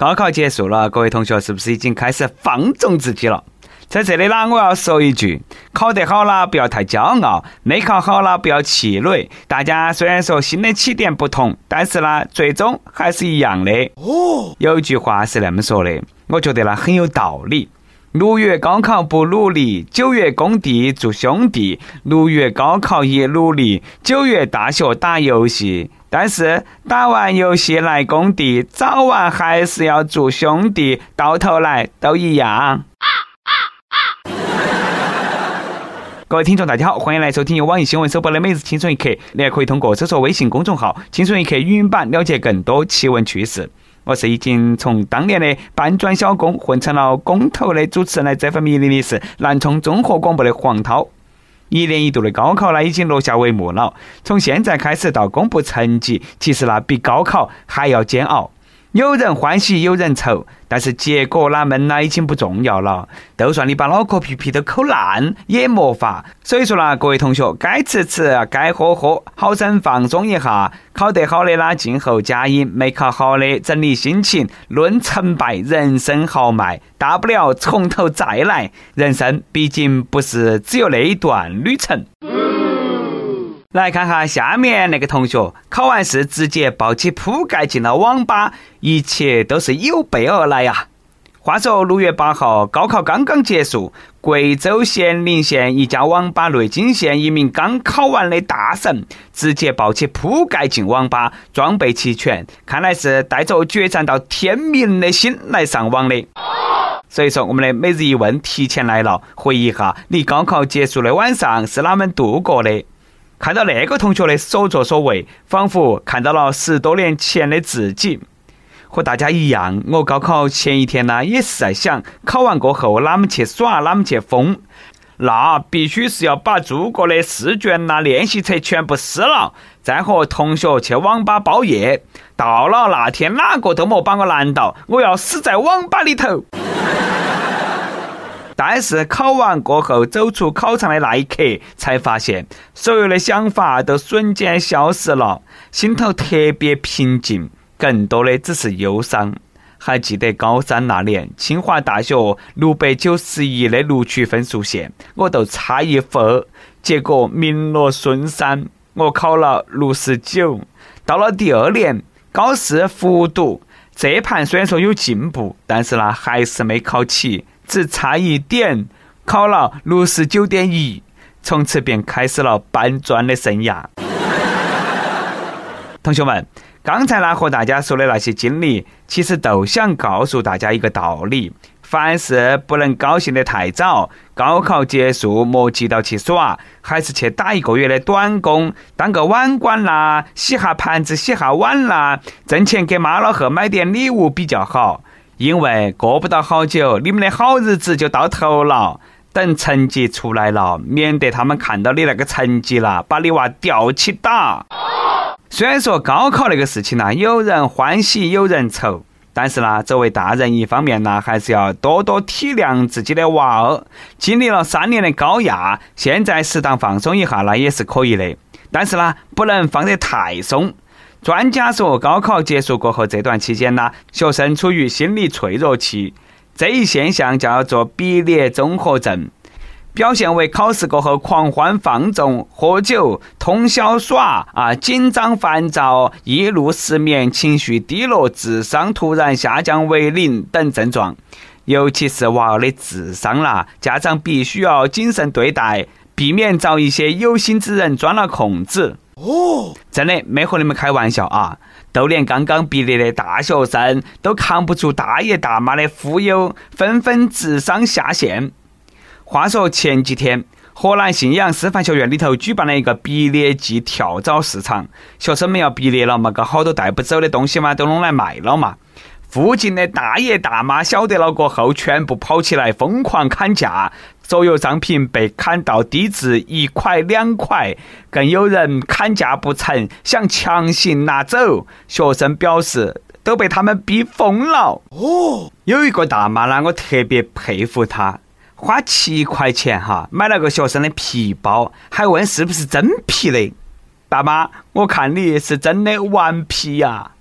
高考结束了，各位同学是不是已经开始放纵自己了？在这里呢，我要说一句：考得好了不要太骄傲，没考好了不要气馁。大家虽然说新的起点不同，但是呢，最终还是一样的。哦，有一句话是那么说的，我觉得呢很有道理。六月高考不努力，九月工地做兄弟；六月高考也努力，九月大学打游戏。但是打完游戏来工地，早晚还是要做兄弟，到头来都一样。各位听众，大家好，欢迎来收听由网易新闻首播的《每日轻松一刻》，你还可以通过搜索微信公众号“轻松一刻”语音版了解更多奇闻趣事。我是已经从当年的搬砖小工混成了工头的主持人，来这份迷离的是南充综合广播的黄涛。一年一度的高考呢，已经落下帷幕了。从现在开始到公布成绩，其实呢比高考还要煎熬。有人欢喜，有人愁，但是结果哪门呢已经不重要了。就算你把脑壳皮皮都抠烂，也没法。所以说呢，各位同学，该吃吃，该喝喝，好生放松一下。考得好的呢，静候佳音；没考好的，整理心情，论成败，人生豪迈，大不了从头再来。人生毕竟不是只有那一段旅程。来看看，下面那个同学考完试直接抱起铺盖进了网吧，一切都是有备而来呀。话说六月八号，高考刚刚结束，贵州咸宁县一家网吧内惊现一名刚考完的大神，直接抱起铺盖进网吧，装备齐全，看来是带着决战到天明的心来上网的。所以说，我们的每日一问提前来了，回忆一下你高考结束的晚上是哪们度过的？看到那个同学的所作所为，仿佛看到了十多年前的自己。和大家一样，我高考前一天呢，也是在想，考完过后哪么去耍，哪么去疯。那必须是要把做过的试卷呐、练习册全部撕了，再和同学去网吧包夜。到了那天，哪个都莫把我拦到，我要死在网吧里头。但是考完过后，走出考场的那一刻，才发现所有的想法都瞬间消失了，心头特别平静，更多的只是忧伤。还记得高三那年，清华大学六百九十一的录取分数线，我都差一分，结果名落孙山，我考了六十九。到了第二年，高四复读，这盘虽然说有进步，但是呢，还是没考起。只差一点，考了六十九点一，从此便开始了搬砖的生涯。同学们，刚才呢和大家说的那些经历，其实都想告诉大家一个道理：凡事不能高兴得太早。高考结束，莫急到去耍，还是去打一个月的短工，当个碗管啦，洗下盘子，洗下碗啦，挣钱给妈老汉买点礼物比较好。因为过不到好久，你们的好日子就到头了。等成绩出来了，免得他们看到你那个成绩了，把你娃吊起打。虽然说高考那个事情呢，有人欢喜有人愁，但是呢，作为大人，一方面呢，还是要多多体谅自己的娃儿。经历了三年的高压，现在适当放松一下，那也是可以的。但是呢，不能放得太松。专家说，高考结束过后这段期间呢，学生处于心理脆弱期，这一现象叫做毕业综合症，表现为考试过后狂欢放纵、喝酒、通宵耍啊，紧张烦躁、夜路失眠、情绪低落、智商突然下降为零等症状。尤其是娃儿的智商啦，家长必须要谨慎对待，避免遭一些有心之人钻了空子。哦，真的没和你们开玩笑啊！都连刚刚毕业的大学生都扛不住大爷大妈的忽悠，纷纷智商下线。话说前几天，河南信阳师范学院里头举办了一个毕业季跳蚤市场，学生们要毕业了嘛，个好多带不走的东西嘛，都弄来卖了嘛。附近的大爷大妈晓得了过后，全部跑起来疯狂砍价。所有商品被砍到低至一块两块，更有人砍价不成，想强行拿走。学生表示都被他们逼疯了。哦，有一个大妈呢，我特别佩服她，花七块钱哈买了个学生的皮包，还问是不是真皮的。大妈，我看你是真的顽皮呀。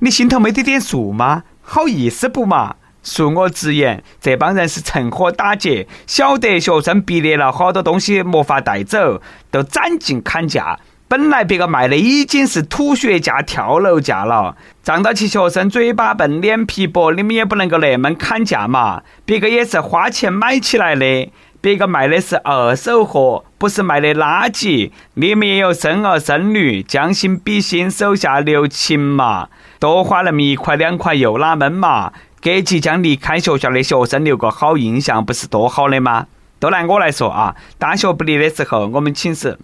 你心头没得点数吗？好意思不嘛？恕我直言，这帮人是趁火打劫，晓得学生毕业了，好多东西没法带走，都攒劲砍价。本来别个卖的已经是土血价、跳楼价了，仗到起学生嘴巴笨、脸皮薄，你们也不能够那么砍价嘛。别个也是花钱买起来的。别个卖的是二手货，不是卖的垃圾。你们也有生儿生女，将心比心，手下留情嘛。多花那么一块两块又哪闷嘛？给即将离开学校的学生留个好印象，不是多好的吗？都拿我来说啊，大学毕业的时候，我们寝室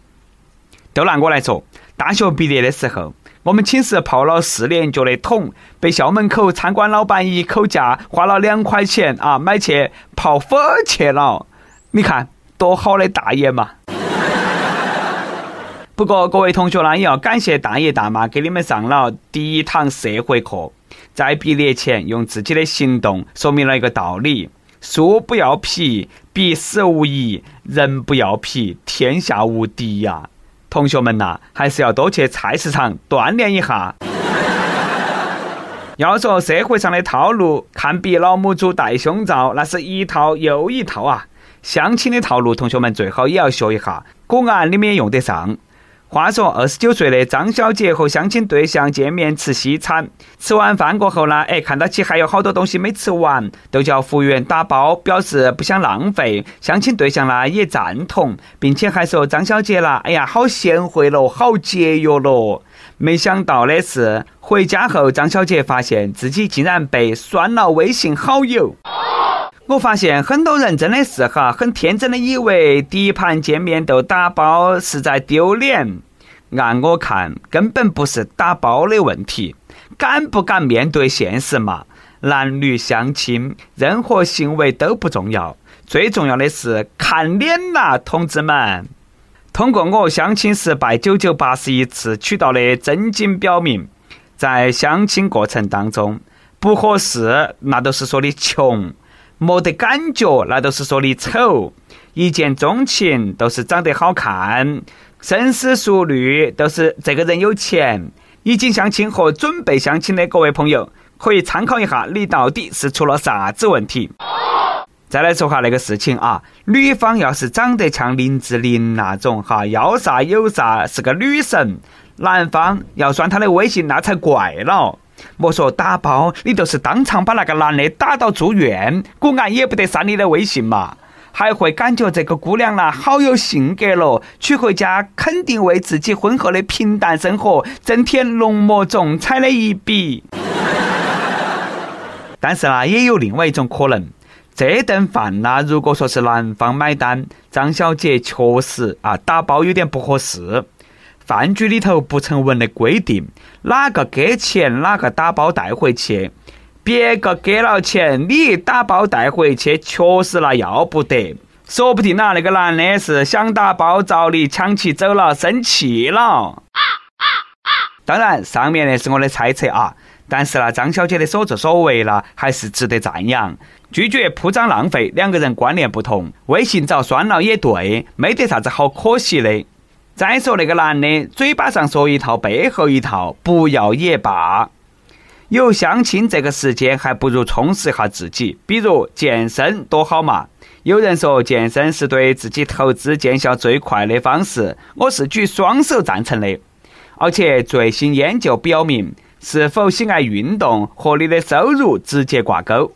都拿我来说，大学毕业的时候，我们寝室泡了四年脚的桶，被校门口餐馆老板一口价花了两块钱啊，买去泡粉去了。你看多好的大爷嘛！不过各位同学呢，也要感谢大爷大妈给你们上了第一堂社会课，在毕业前用自己的行动说明了一个道理：树不要皮，必死无疑；人不要皮，天下无敌呀！同学们呐，还是要多去菜市场锻炼一下。要说社会上的套路，看比老母猪戴胸罩，那是一套又一套啊！相亲的套路，同学们最好也要学一下，果然你们也用得上。话说，二十九岁的张小姐和相亲对象见面吃西餐，吃完饭过后呢，哎，看到起还有好多东西没吃完，都叫服务员打包，表示不想浪费。相亲对象呢也赞同，并且还说张小姐啦，哎呀，好贤惠咯，好节约咯。没想到的是，回家后张小姐发现自己竟然被删了微信好友。我发现很多人真的是哈，很天真的以为第一盘见面都打包是在丢脸。按我看，根本不是打包的问题，敢不敢面对现实嘛？男女相亲，任何行为都不重要，最重要的是看脸呐，同志们。通过我相亲失败九九八十一次取到的真经表明，在相亲过程当中，不合适那都是说的穷。没得感觉，那都是说你丑；一见钟情都是长得好看；深思熟虑都是这个人有钱。已经相亲和准备相亲的各位朋友，可以参考一下，你到底是出了啥子问题？再来说下那个事情啊，女方要是长得像林志玲那种哈，要啥有啥，是个女神；男方要删她的微信，那才怪了。莫说打包，你就是当场把那个男的打到住院，公安也不得删你的微信嘛。还会感觉这个姑娘呢好有性格咯，娶回家肯定为自己婚后的平淡生活增添浓墨重彩的一笔。但是呢，也有另外一种可能，这顿饭呢，如果说是男方买单，张小姐确实啊打包有点不合适。饭局里头不成文的规定，哪个给钱哪个打包带回去。别个给了钱，你打包带回去，确实那要不得。说不定呐，那个男的是想打包找你抢起走了，生气了。当然，上面那是我的猜测啊。但是呢，张小姐的所作所为呢，还是值得赞扬。拒绝铺张浪费，两个人观念不同，微信遭删了也对，没得啥子好可惜的。再说那个男的，嘴巴上说一套，背后一套，不要也罢。有相亲这个时间，还不如充实一下自己，比如健身，多好嘛！有人说健身是对自己投资见效最快的方式，我是举双手赞成的。而且最新研究表明，是否喜爱运动和你的收入直接挂钩。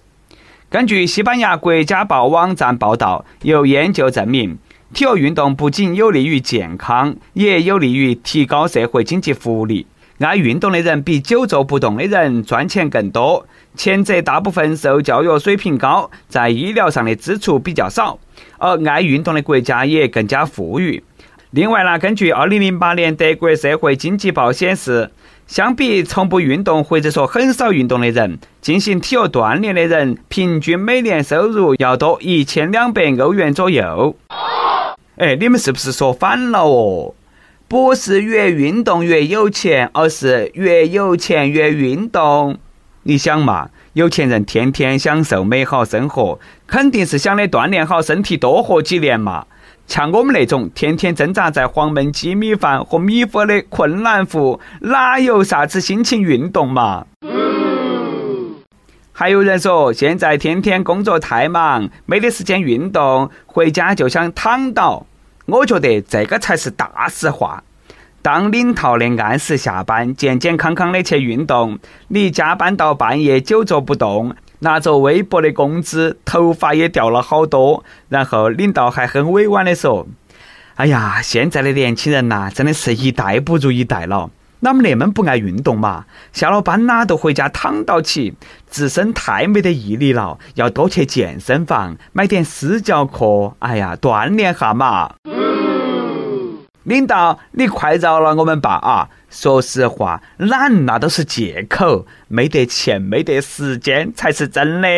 根据西班牙国家报网站报道，有研究证明。体育运动不仅有利于健康，也有利于提高社会经济福利。爱运动的人比久坐不动的人赚钱更多。前者大部分受教育水平高，在医疗上的支出比较少，而爱运动的国家也更加富裕。另外呢，根据二零零八年德国社会经济报显示，相比从不运动或者说很少运动的人，进行体育锻炼的人平均每年收入要多一千两百欧元左右。哎，你们是不是说反了哦？不是越运动越有钱，而是越有钱越运动。你想嘛，有钱人天天享受美好生活，肯定是想的锻炼好身体多活几年嘛。像我们那种天天挣扎在黄焖鸡米饭和米粉的困难户，哪有啥子心情运动嘛？还有人说，现在天天工作太忙，没得时间运动，回家就想躺倒。我觉得这个才是大实话。当领导的按时下班，健健康康的去运动，你加班到半夜久坐不动，拿着微薄的工资，头发也掉了好多，然后领导还很委婉的说：“哎呀，现在的年轻人呐，真的是一代不如一代了。”哪么那么不爱运动嘛？下了班啦，都回家躺到起，自身太没得毅力了，要多去健身房买点私教课，哎呀，锻炼下嘛。领导，你快饶了我们吧啊！说实话，懒那都是借口，没得钱、没得时间才是真的。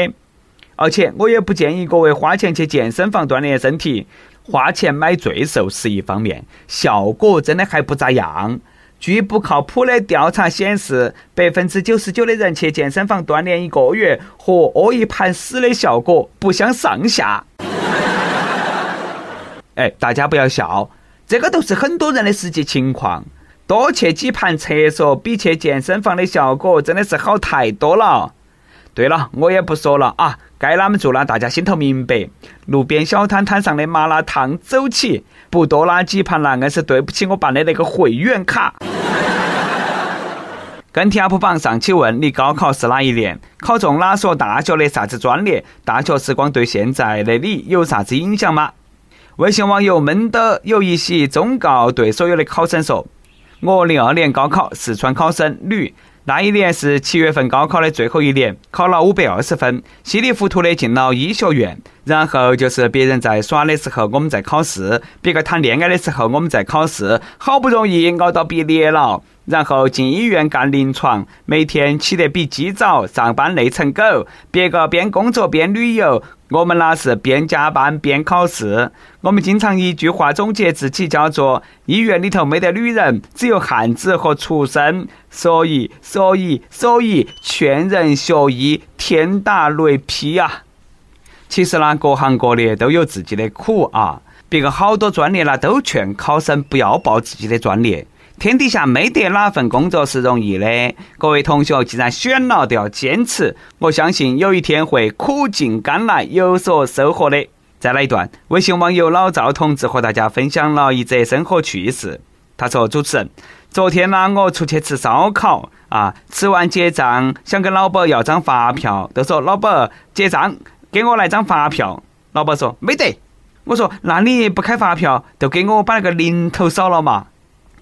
而且，我也不建议各位花钱去健身房锻炼身体，花钱买罪受是一方面，效果真的还不咋样。据不靠谱的调查显示，百分之九十九的人去健身房锻炼一个月，和屙一盘屎的效果不相上下。哎，大家不要笑，这个都是很多人的实际情况。多去几盘厕所，比去健身房的效果真的是好太多了。对了，我也不说了啊，该哪么做呢？大家心头明白。路边小摊摊上的麻辣烫，走起！不多拉几盘了，硬是对不起我办的那个会员卡。跟帖 UP 榜上期问你：高考是哪一年？考中哪所大学的啥子专业？大学时光对现在的你有啥子影响吗？微信网友闷的有一席忠告对所有的考生说：我零二年高考，四川考生，女。那一年是七月份高考的最后一年，考了五百二十分，稀里糊涂的进了医学院。然后就是别人在耍的时候，我们在考试；别个谈恋爱的时候，我们在考试。好不容易熬到毕业了。然后进医院干临床，每天起得比鸡早，上班累成狗。别个边工作边旅游，我们那是边加班边考试。我们经常一句话总结自己，叫做“医院里头没得女人，只有汉子和畜生”。所以，所以，所以，劝人学医，天打雷劈啊！其实呢，各行各业都有自己的苦啊。别个好多专业呢，都劝考生不要报自己的专业。天底下没得哪份工作是容易的，各位同学，既然选了，都要坚持。我相信有一天会苦尽甘来，有所收获的。再来一段，微信网友老赵同志和大家分享了一则生活趣事。他说：“主持人，昨天呢，我出去吃烧烤啊，吃完结账，想跟老板要张发票，都说老板结账，给我来张发票。老板说没得。我说那你不开发票，就给我把那个零头扫了嘛。”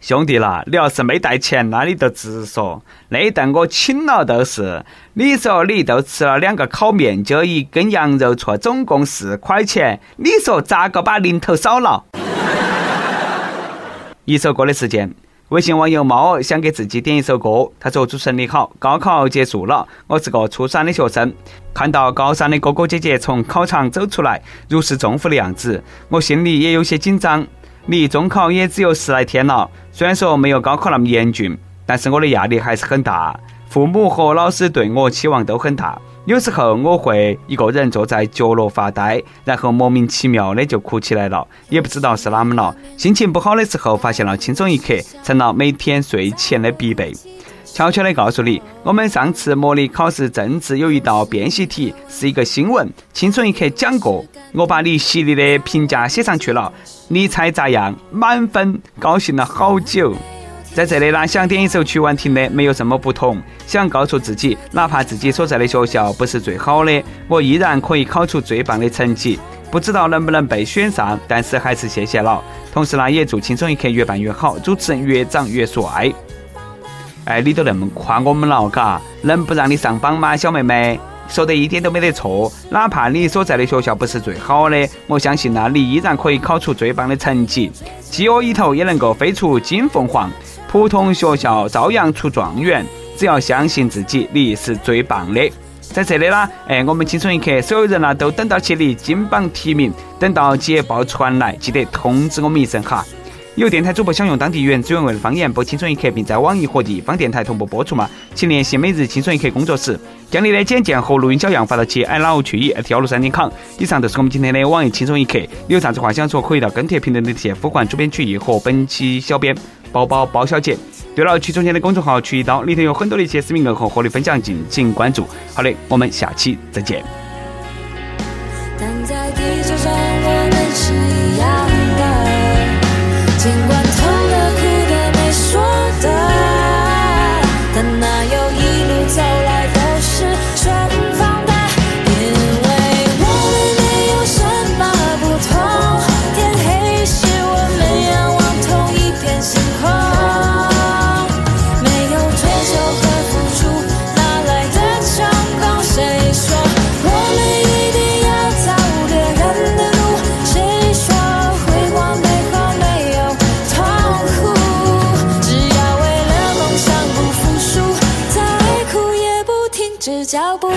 兄弟啦，你要是没带钱，那你就直说。那顿我请了都是。你说你都吃了两个烤面，筋一根羊肉串，总共四块钱。你说咋个把零头少了？一首歌的时间，微信网友猫儿想给自己点一首歌。他说：“主持人你好，高考结束了，我是个初三的学生，看到高三的哥哥姐姐从考场走出来，如释重负的样子，我心里也有些紧张。”离中考也只有十来天了，虽然说没有高考那么严峻，但是我的压力还是很大。父母和老师对我期望都很大，有时候我会一个人坐在角落发呆，然后莫名其妙的就哭起来了，也不知道是哪么了。心情不好的时候，发现了轻松一刻，成了每天睡前的必备。悄悄的告诉你，我们上次模拟考试政治有一道辨析题是一个新闻，轻松一刻讲过，我把你犀利的评价写上去了，你猜咋样？满分，高兴了好久。在这里呢，想点一首曲婉婷的《没有什么不同》，想告诉自己，哪怕自己所在的学校不是最好的，我依然可以考出最棒的成绩。不知道能不能被选上，但是还是谢谢了。同时呢，也祝轻松一刻越办越好，主持人越长越帅。哎，你都那么夸我们了，嘎，能不让你上榜吗，小妹妹？说得一点都没得错。哪怕你所在的学校不是最好的，我相信呢，你依然可以考出最棒的成绩。鸡窝里头也能够飞出金凤凰，普通学校照样出状元。只要相信自己，你是最棒的。在这里呢，哎，我们青春一刻，所有人呢都等到起你金榜题名，等到捷报传来，记得通知我们一声哈。有电台主播想用当地原汁原味的方言播《青春一刻》，并在网易和地方电台同步播出吗？请联系每日《青春一刻》工作室，将你的简介和录音小样发到 i love 去一幺六三点 com。以上就是我们今天的网易《轻松一刻》，你有啥子话想说，可以到跟帖评论里去呼唤主编曲艺和本期小编包包包小姐。对了，曲中间的公众号“曲一刀”里头有很多的一些视频梗和合理分享，敬请关注。好嘞，我们下期再见。在地球上，我们是的，尽是脚步。